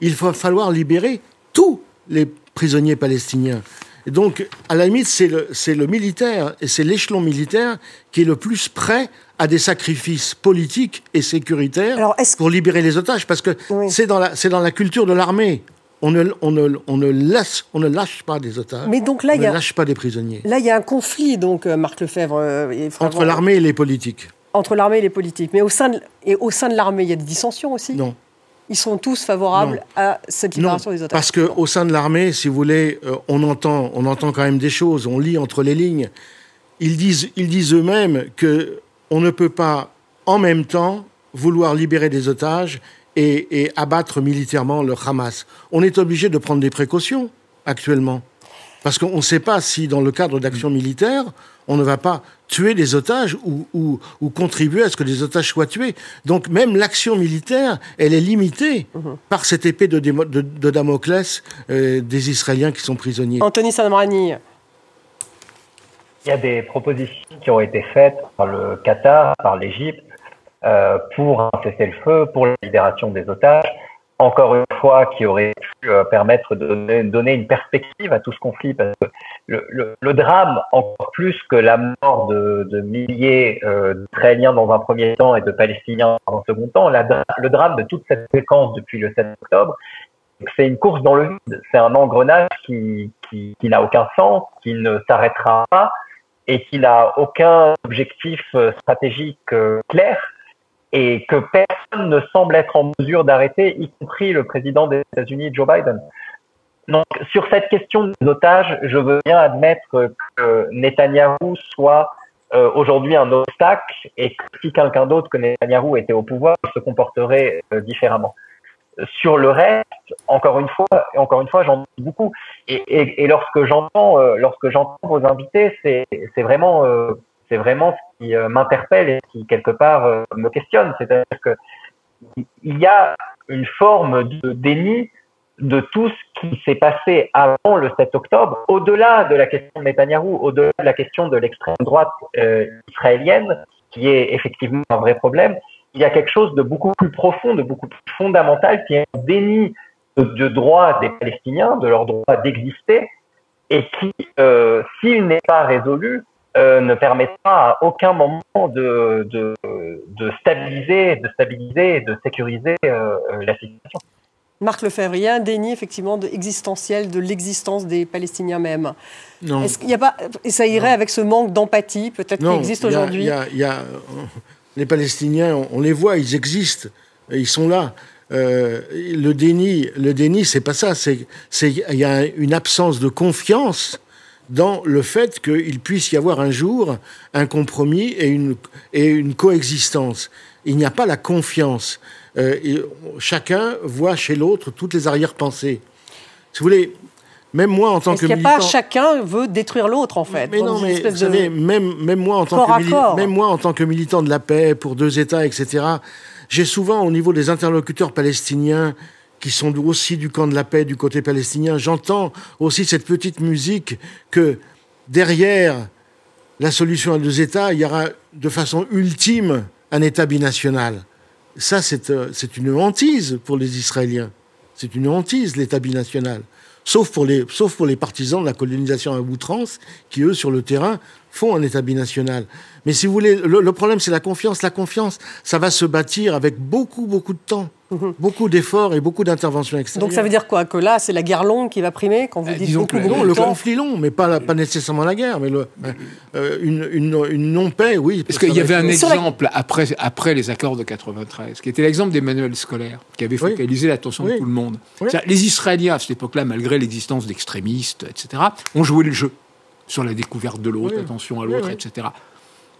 B: il va falloir libérer tous les prisonniers palestiniens. Et donc, à la limite, c'est le, le militaire et c'est l'échelon militaire qui est le plus prêt à des sacrifices politiques et sécuritaires pour libérer les otages, parce que c'est dans, la, dans la culture de l'armée. On ne, on, ne, on, ne laisse, on ne lâche pas des otages.
A: Mais donc là,
B: on ne lâche pas des prisonniers.
A: Là, il y a un conflit, donc, euh, Marc Lefebvre. Euh,
B: Entre l'armée et les politiques.
A: Entre l'armée et les politiques. Mais au sein de, et au sein de l'armée, il y a des dissensions aussi?
B: Non.
A: Ils sont tous favorables à cette libération des otages
B: Parce qu'au sein de l'armée, si vous voulez, euh, on, entend, on entend quand même des choses, on lit entre les lignes. Ils disent, ils disent eux-mêmes que on ne peut pas en même temps vouloir libérer des otages et, abattre militairement le Hamas. On est obligé de prendre des précautions actuellement. Parce qu'on ne sait pas si, dans le cadre d'actions militaires, on ne va pas tuer des otages ou, contribuer à ce que des otages soient tués. Donc même l'action militaire, elle est limitée mhm. par cette épée de, Damoclès euh, des Israéliens qui sont prisonniers.
A: Anthony Samrani.
C: Il y a des propositions qui ont été faites par le Qatar, par l'Égypte, euh, pour un cessez-le-feu, pour la libération des otages. Encore une fois, qui aurait pu euh, permettre de donner, une perspective à tout ce conflit, parce que le, drame, encore plus que la mort de, milliers euh, d'Israéliens dans un premier temps et de Palestiniens dans un second temps, le drame de toute cette séquence depuis le 7 octobre, c'est une course dans le vide. C'est un engrenage qui, qui n'a aucun sens, qui ne s'arrêtera pas et qui n'a aucun objectif euh, stratégique euh, clair et que personne ne semble être en mesure d'arrêter, y compris le président des États-Unis, Joe Biden. Donc, sur cette question des otages, je veux bien admettre que Netanyahou soit euh, aujourd'hui un obstacle et que si quelqu'un d'autre que Netanyahou était au pouvoir, il se comporterait différemment. Sur le reste, encore une fois, encore une fois, j'en dis beaucoup. Et, lorsque j'entends, euh, lorsque j'entends vos invités, c'est, vraiment, euh, c'est vraiment ce qui euh, m'interpelle et qui quelque part me questionne. C'est-à-dire que il y a une forme de déni de tout ce qui s'est passé avant le 7 octobre, au-delà de la question de Netanyahou, au-delà de la question de l'extrême droite israélienne, qui est effectivement un vrai problème, il y a quelque chose de beaucoup plus profond, de beaucoup plus fondamental, qui est un déni de, droit des Palestiniens, de leur droit d'exister, et qui, euh, s'il n'est pas résolu, euh, ne permettra à aucun moment de, de, de, stabiliser, de stabiliser, de sécuriser euh, la situation.
A: Marc Lefebvre, il y a un déni effectivement de, existentiel de l'existence des Palestiniens même. Non. Est-ce qu'il y a pas, et ça irait avec ce manque d'empathie peut-être qui existe aujourd'hui
B: Il y a, les Palestiniens, on, les voit, ils existent, ils sont là. Euh, le déni, le déni, c'est pas ça. C'est, il y a une absence de confiance dans le fait qu'il puisse y avoir un jour un compromis et une, et une coexistence. Il n'y a pas la confiance. Euh, chacun voit chez l'autre toutes les arrière-pensées. Si vous voulez, même moi en tant
A: Est-ce
B: que
A: qu'il n'y a
B: militant.
A: pas chacun veut détruire l'autre en fait
B: Mais non, mais
A: de-
B: même, même, moi en tant que mili- même moi en tant que militant de la paix pour deux États, etc., j'ai souvent au niveau des interlocuteurs palestiniens qui sont aussi du camp de la paix, du côté palestinien, j'entends aussi cette petite musique que derrière la solution à deux États, il y aura de façon ultime un État binational. Ça, c'est euh, une hantise pour les Israéliens. C'est une hantise, l'État binational. Sauf pour, les, sauf pour les partisans de la colonisation à outrance, qui, eux, sur le terrain, font un État binational. Mais si vous voulez, le, le problème, c'est la confiance. La confiance, ça va se bâtir avec beaucoup, beaucoup de temps, beaucoup d'efforts et beaucoup d'interventions extérieures.
A: Donc ça veut dire quoi Que là, c'est la guerre longue qui va primer quand vous dites
B: Disons
A: beaucoup,
B: que
A: beaucoup
B: non,
A: de
B: le
A: temps
B: conflit long, mais pas, la- pas nécessairement la guerre, mais le, euh, une, une, une non-paix, oui.
F: Parce qu'il y avait un exemple après, après les accords de 93, qui était l'exemple des manuels scolaires, qui avait
B: Oui.
F: focalisé l'attention de tout le monde.
B: Oui.
F: Les Israéliens, à cette époque-là, malgré l'existence d'extrémistes, etc., ont joué le jeu sur la découverte de l'autre,
B: Oui.
F: l'attention à l'autre,
B: oui.
F: etc.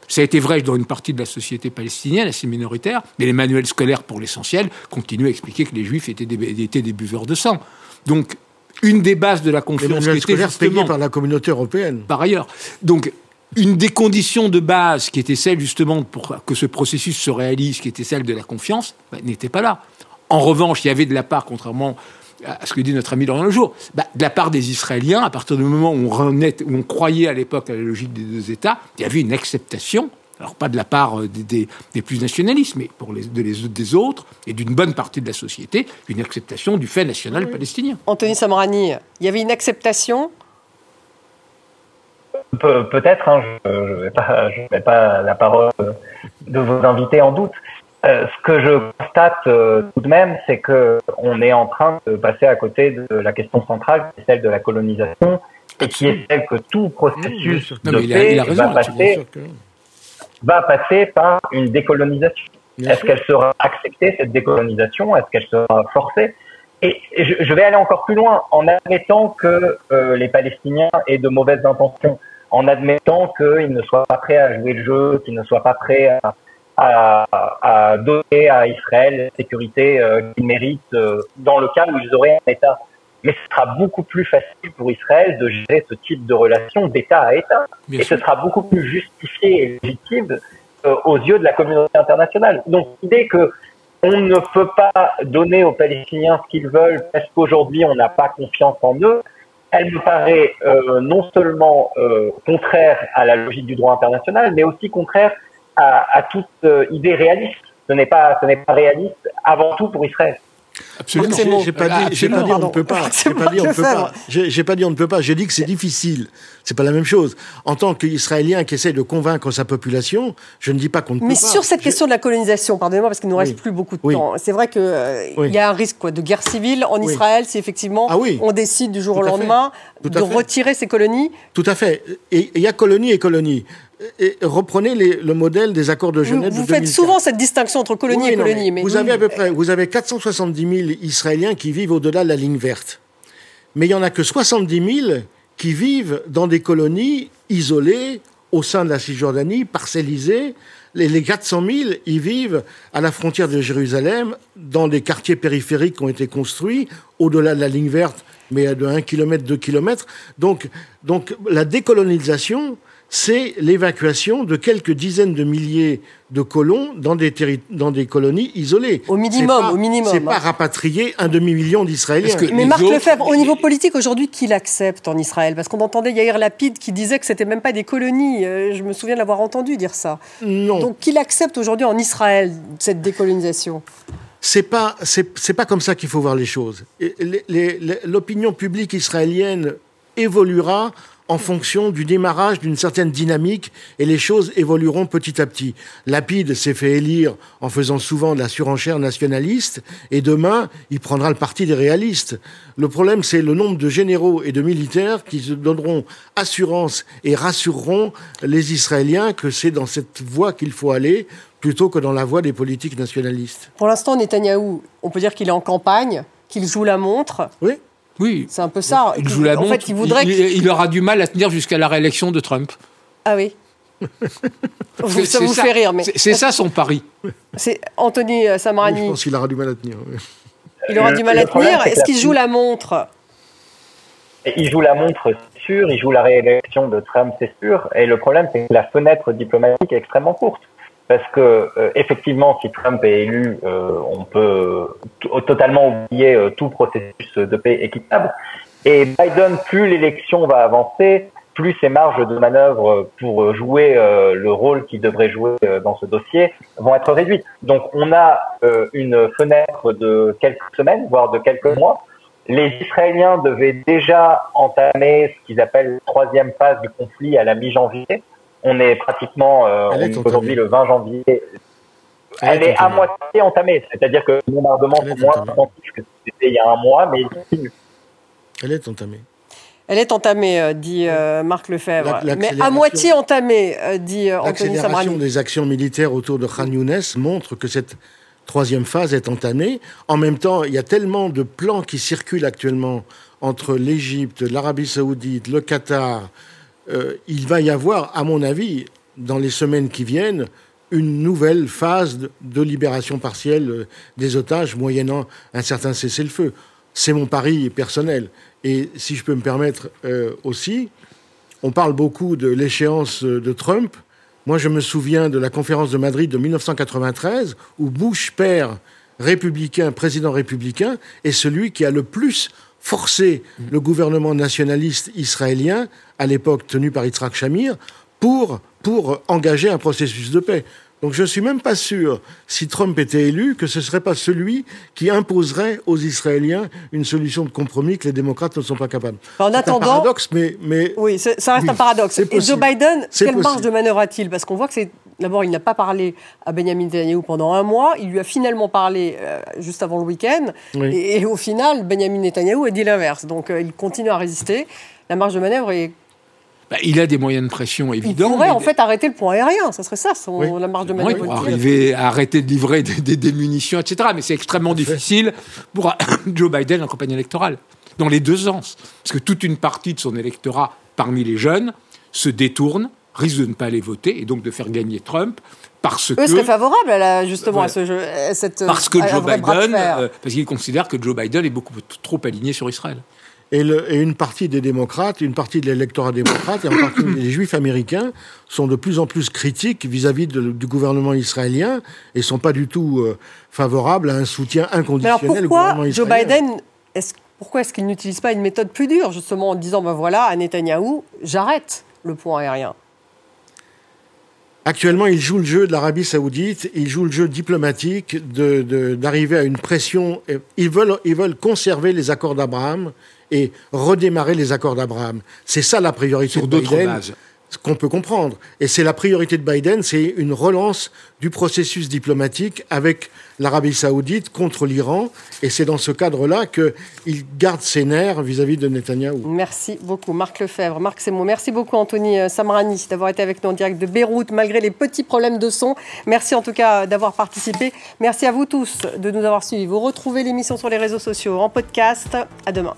F: Ça a été vrai dans une partie de la société palestinienne, assez minoritaire, mais les manuels scolaires, pour l'essentiel, continuent à expliquer que les Juifs étaient des, étaient des buveurs de sang. Donc, une des bases de la confiance qui était justement
B: par la communauté européenne.
F: par ailleurs. Donc, une des conditions de base qui était celle justement pour que ce processus se réalise, qui était celle de la confiance, bah, n'était pas là. En revanche, il y avait de la part, contrairement à ce que dit notre ami Laurent Lejour, bah, de la part des Israéliens, à partir du moment où on, renaît- où on croyait à l'époque à la logique des deux États, il y avait une acceptation, alors pas de la part euh, des, des- des plus nationalistes, mais pour les, de les- des autres et d'une bonne partie de la société, une acceptation du fait national palestinien.
A: Anthony Samrani, il y avait une acceptation?
C: Pe- Peut-être, hein, je ne vais pas, je mets pas la parole de vos invités en doute. Euh, ce que je constate euh, tout de même, c'est que on est en train de passer à côté de la question centrale, qui est celle de la colonisation, et qui est celle que tout processus
F: Non,
C: de
F: mais il a-
C: paix
F: il a raison
C: va passer,
B: que-
C: va passer par une décolonisation. Est-ce qu'elle sera acceptée, cette décolonisation? Est-ce qu'elle sera forcée? Et et je, je vais aller encore plus loin, en admettant que euh, les Palestiniens aient de mauvaises intentions, en admettant qu'ils ne soient pas prêts à jouer le jeu, qu'ils ne soient pas prêts à, à, à donner à Israël la sécurité euh, qu'il mérite euh, dans le cas où ils auraient un État. Mais ce sera beaucoup plus facile pour Israël de gérer ce type de relation d'État à État.
F: Bien
C: et
F: sûr.
C: ce sera beaucoup plus justifié et légitime euh, aux yeux de la communauté internationale. Donc l'idée que on ne peut pas donner aux Palestiniens ce qu'ils veulent parce qu'aujourd'hui on n'a pas confiance en eux, elle me paraît euh, non seulement euh, contraire à la logique du droit international, mais aussi contraire à, à toute euh, idée réaliste. Ce n'est pas, ce n'est pas réaliste avant tout pour Israël.
F: Absolument.
A: Bon.
B: J'ai pas dit, j'ai pas dit on ne peut pas. [laughs] J'ai pas dit on ne peut pas. J'ai j'ai pas dit on ne peut pas. J'ai dit que c'est difficile. C'est pas la même chose. En tant qu'Israélien qui essaie de convaincre sa population, je ne dis pas qu'on ne peut
A: Mais
B: pas.
A: sur cette question de la colonisation, pardonnez-moi parce qu'il nous reste
B: Oui.
A: plus beaucoup de
B: Oui.
A: temps. C'est vrai qu'il
B: Oui.
A: y a un risque quoi, de guerre civile en
B: Oui.
A: Israël si effectivement
B: Ah oui.
A: on décide du jour
B: Tout
A: au lendemain de
B: fait.
A: retirer ces colonies.
B: Tout à fait. Et il y a colonie et colonie. Et reprenez les- le modèle des accords de
A: Vous,
B: Genève
A: vous
B: de
A: faites
B: 2004.
A: souvent cette distinction entre colonie
B: Oui,
A: et colonie.
B: mais
A: Mais
B: vous avez à peu près, vous avez 470 000 Israéliens qui vivent au-delà de la ligne verte. Mais il y en a que 70 000 qui vivent dans des colonies isolées au sein de la Cisjordanie, parcellisées. Les, les 400 000, ils vivent à la frontière de Jérusalem, dans des quartiers périphériques qui ont été construits au-delà de la ligne verte, mais de 1 km, 2 km. Donc, donc la décolonisation, c'est l'évacuation de quelques dizaines de milliers de colons dans des, terri- dans des colonies isolées.
A: Au minimum,
B: C'est pas-
A: au minimum,
B: C'est
A: hein.
B: pas rapatrier un demi-million d'Israéliens.
A: Mais Marc
F: autres-
A: Lefebvre, au niveau politique aujourd'hui, qui l'accepte en Israël? Parce qu'on entendait Yair Lapid qui disait que c'était même pas des colonies. Euh, Je me souviens de l'avoir entendu dire ça.
B: Non.
A: Donc qui l'accepte aujourd'hui en Israël cette décolonisation?
B: C'est pas c'est c'est pas comme ça qu'il faut voir les choses. Et les- les- les- L'opinion publique israélienne évoluera en fonction du démarrage d'une certaine dynamique et les choses évolueront petit à petit. Lapide s'est fait élire en faisant souvent de la surenchère nationaliste et demain, il prendra le parti des réalistes. Le problème, c'est le nombre de généraux et de militaires qui se donneront assurance et rassureront les Israéliens que c'est dans cette voie qu'il faut aller plutôt que dans la voie des politiques nationalistes.
A: Pour l'instant, Netanyahou, on peut dire qu'il est en campagne, qu'il joue la montre.
B: Oui.
F: Oui.
A: C'est un peu ça.
F: Il joue la
A: en
F: montre.
A: fait, il voudrait.
F: il,
A: qu'il-
F: il aura du mal à tenir jusqu'à la réélection de Trump.
A: Ah oui. [laughs] Vous- ça
F: C'est
A: vous fait rire, mais
F: c'est- ça son pari.
A: c'est Anthony euh,
B: Je
A: Samrani.
B: pense qu'il aura du mal à tenir. oui.
A: Il aura
C: Le-
A: du mal à tenir. Est-ce qu'il joue la montre
C: il joue la montre, c'est sûr, il joue la réélection de Trump, c'est sûr. Et le problème, c'est que la fenêtre diplomatique est extrêmement courte. Parce que euh, effectivement, si Trump est élu, euh, on peut totalement oublier tout processus de paix équitable. Et Biden, plus l'élection va avancer, plus ses marges de manœuvre pour jouer le rôle qu'il devrait jouer dans ce dossier vont être réduites. Donc on a une fenêtre de quelques semaines, voire de quelques mois, les Israéliens devaient déjà entamer ce qu'ils appellent la troisième phase du conflit à la mi-janvier. On est pratiquement euh, aujourd'hui le 20 janvier. Elle, est, à moitié entamée, c'est-à-dire que le bombardement est moins intensif que c'était il y a un mois, mais il continue.
B: Elle est entamée.
A: Elle est entamée, euh, dit euh, Marc Lefebvre. mais à moitié entamée, dit Anthony Samrani.
B: L'accélération des actions militaires autour de Khan Younes montre que cette troisième phase est entamée. En même temps, il y a tellement de plans qui circulent actuellement entre l'Égypte, l'Arabie saoudite, le Qatar. Euh, il va y avoir, à mon avis, dans les semaines qui viennent, une nouvelle phase de, libération partielle euh, des otages, moyennant un certain cessez-le-feu. C'est mon pari personnel. Et si je peux me permettre euh, aussi, on parle beaucoup de l'échéance de Trump. Moi, je me souviens de la conférence de Madrid de 1993, où Bush, père républicain, président républicain, est celui qui a le plus forcé le gouvernement nationaliste israélien, à l'époque tenu par Yitzhak Shamir, pour engager un processus de paix. Donc je ne suis même pas sûr, si Trump était élu, que ce ne serait pas celui qui imposerait aux Israéliens une solution de compromis que les démocrates ne sont pas capables.
A: En attendant, un
B: paradoxe, mais, mais
A: oui, ça reste un paradoxe. Et Joe Biden, quelle marge de manœuvre a-t-il? Parce qu'on voit que c'est d'abord il n'a pas parlé à Benjamin Netanyahu pendant un mois. Il lui a finalement parlé euh, juste avant le week-end. Et, au final, Benjamin Netanyahu a dit l'inverse. Donc euh, il continue à résister. La marge de manœuvre est
F: bah, il a des moyens de pression évidents.
A: Il pourrait en fait arrêter le point aérien, ça serait ça, la marge de manœuvre.
F: pour arriver à arrêter de livrer des, munitions, etc. Mais c'est extrêmement difficile pour [coughs] Joe Biden en campagne électorale, dans les deux sens. Parce que toute une partie de son électorat, parmi les jeunes, se détourne, risque de ne pas aller voter et donc de faire gagner Trump. Parce Eux
A: que, seraient favorables à justement à, ce jeu, cette
F: parce que Joe Biden, euh, parce qu'il considère que Joe Biden est beaucoup trop aligné sur Israël
B: et, une partie des démocrates, une partie de l'électorat démocrate, et en particulier [coughs] les juifs américains, sont de plus en plus critiques vis-à-vis du gouvernement israélien et sont pas du tout euh, favorables à un soutien inconditionnel
A: au
B: gouvernement israélien.
A: Joe Biden, est pourquoi est-ce qu'il n'utilise pas une méthode plus dure, justement, en disant, ben voilà, à Netanyahou, j'arrête le pont aérien?
B: Actuellement, il joue le jeu de l'Arabie saoudite, il joue le jeu diplomatique d'arriver à une pression. Ils veulent, ils veulent conserver les accords d'Abraham et redémarrer les accords d'Abraham. C'est ça la priorité de Biden. Ce qu'on peut comprendre. Et c'est la priorité de Biden, c'est une relance du processus diplomatique avec l'Arabie saoudite contre l'Iran. Et c'est dans ce cadre-là qu'il garde ses nerfs vis-à-vis de Netanyahou.
A: Merci beaucoup, Marc Lefebvre. Marc c'est moi. Merci beaucoup, Anthony euh, Samrani, d'avoir été avec nous en direct de Beyrouth, malgré les petits problèmes de son. Merci en tout cas d'avoir participé. Merci à vous tous de nous avoir suivis. Vous retrouvez l'émission sur les réseaux sociaux en podcast. À demain.